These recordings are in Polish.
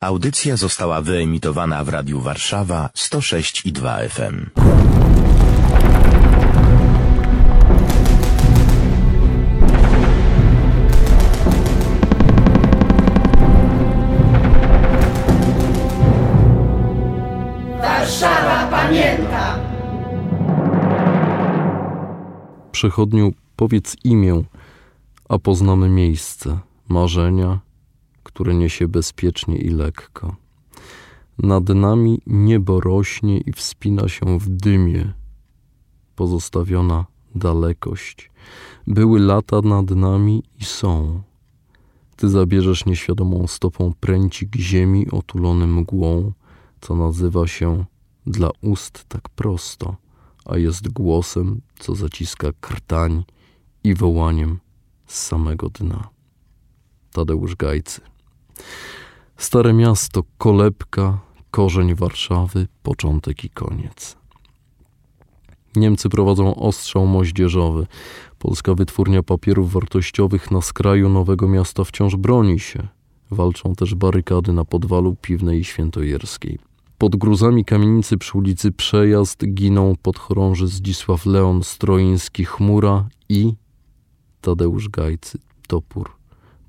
Audycja została wyemitowana w Radiu Warszawa 106 i 2 FM. Warszawa pamięta! Przechodniu, powiedz imię, a poznamy miejsce, marzenia, które niesie bezpiecznie i lekko. Nad nami niebo rośnie i wspina się w dymie, pozostawiona dalekość. Były lata nad nami i są. Ty zabierzesz nieświadomą stopą pręcik ziemi otulony mgłą, co nazywa się dla ust tak prosto, a jest głosem, co zaciska krtań i wołaniem z samego dna. Tadeusz Gajcy. Stare miasto, kolebka, korzeń Warszawy, początek i koniec. Niemcy prowadzą ostrzał moździerzowy. Polska wytwórnia papierów wartościowych na skraju Nowego Miasta wciąż broni się. Walczą też barykady na podwalu Piwnej i Świętojerskiej. Pod gruzami kamienicy przy ulicy Przejazd giną podchorąży Zdzisław Leon Stroiński Chmura i Tadeusz Gajcy Topór,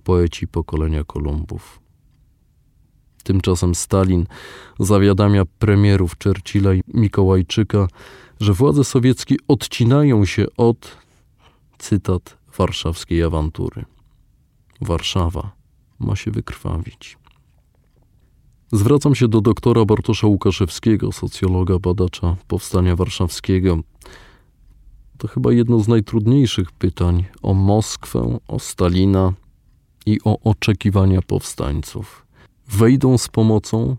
poeci pokolenia Kolumbów. Tymczasem Stalin zawiadamia premierów Churchilla i Mikołajczyka, że władze sowieckie odcinają się od, cytat, warszawskiej awantury. Warszawa ma się wykrwawić. Zwracam się do doktora Bartosza Łukaszewskiego, socjologa, badacza powstania warszawskiego. To chyba jedno z najtrudniejszych pytań o Moskwę, o Stalina i o oczekiwania powstańców. Wejdą z pomocą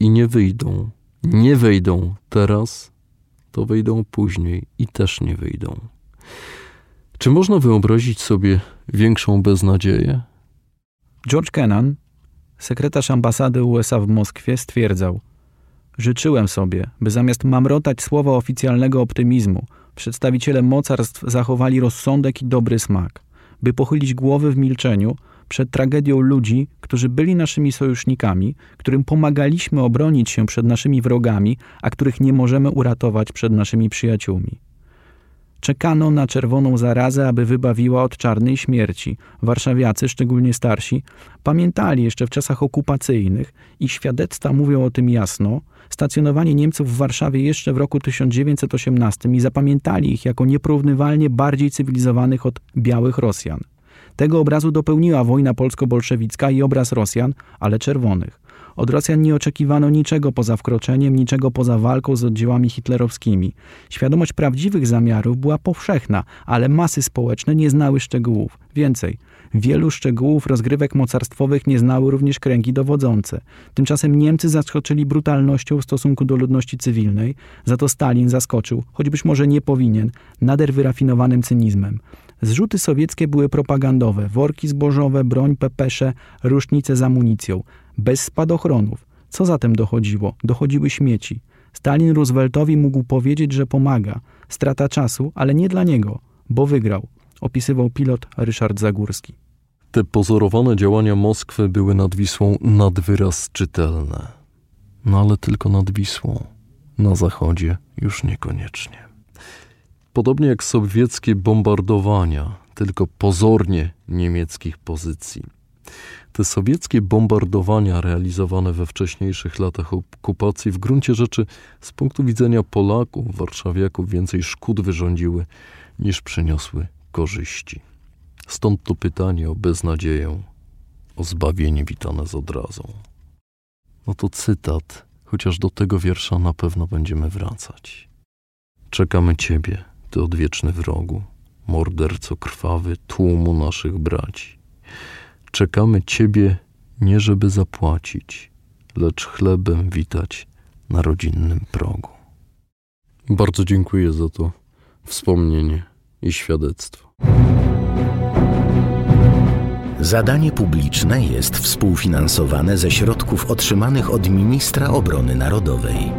i nie wyjdą. Nie wejdą teraz, to wejdą później i też nie wyjdą. Czy można wyobrazić sobie większą beznadzieję? George Kennan, sekretarz ambasady USA w Moskwie, stwierdzał: Życzyłem sobie, by zamiast mamrotać słowa oficjalnego optymizmu, przedstawiciele mocarstw zachowali rozsądek i dobry smak, by pochylić głowy w milczeniu przed tragedią ludzi, którzy byli naszymi sojusznikami, którym pomagaliśmy obronić się przed naszymi wrogami, a których nie możemy uratować przed naszymi przyjaciółmi. Czekano na czerwoną zarazę, aby wybawiła od czarnej śmierci. Warszawiacy, szczególnie starsi, pamiętali jeszcze w czasach okupacyjnych i świadectwa mówią o tym jasno, stacjonowanie Niemców w Warszawie jeszcze w roku 1918 i zapamiętali ich jako nieporównywalnie bardziej cywilizowanych od białych Rosjan. Tego obrazu dopełniła wojna polsko-bolszewicka i obraz Rosjan, ale czerwonych. Od Rosjan nie oczekiwano niczego poza wkroczeniem, niczego poza walką z oddziałami hitlerowskimi. Świadomość prawdziwych zamiarów była powszechna, ale masy społeczne nie znały szczegółów. Więcej, wielu szczegółów rozgrywek mocarstwowych nie znały również kręgi dowodzące. Tymczasem Niemcy zaskoczyli brutalnością w stosunku do ludności cywilnej, za to Stalin zaskoczył, choć być może nie powinien, nader wyrafinowanym cynizmem. Zrzuty sowieckie były propagandowe, worki zbożowe, broń, pepesze, rusznice z amunicją, bez spadochronów. Co zatem dochodziło? Dochodziły śmieci. Stalin Rooseveltowi mógł powiedzieć, że pomaga. Strata czasu, ale nie dla niego, bo wygrał, opisywał pilot Ryszard Zagórski. Te pozorowane działania Moskwy były nad Wisłą nad wyraz czytelne. No ale tylko nad Wisłą. Na zachodzie już niekoniecznie. Podobnie jak sowieckie bombardowania, tylko pozornie niemieckich pozycji. Te sowieckie bombardowania realizowane we wcześniejszych latach okupacji w gruncie rzeczy z punktu widzenia Polaków, warszawiaków więcej szkód wyrządziły niż przyniosły korzyści. Stąd to pytanie o beznadzieję, o zbawienie witane z odrazą. No to cytat, chociaż do tego wiersza na pewno będziemy wracać. Czekamy Ciebie, Ty odwieczny wrogu, morderco krwawy tłumu naszych braci. Czekamy Ciebie nie żeby zapłacić, lecz chlebem witać na rodzinnym progu. Bardzo dziękuję za to wspomnienie i świadectwo. Zadanie publiczne jest współfinansowane ze środków otrzymanych od Ministra Obrony Narodowej.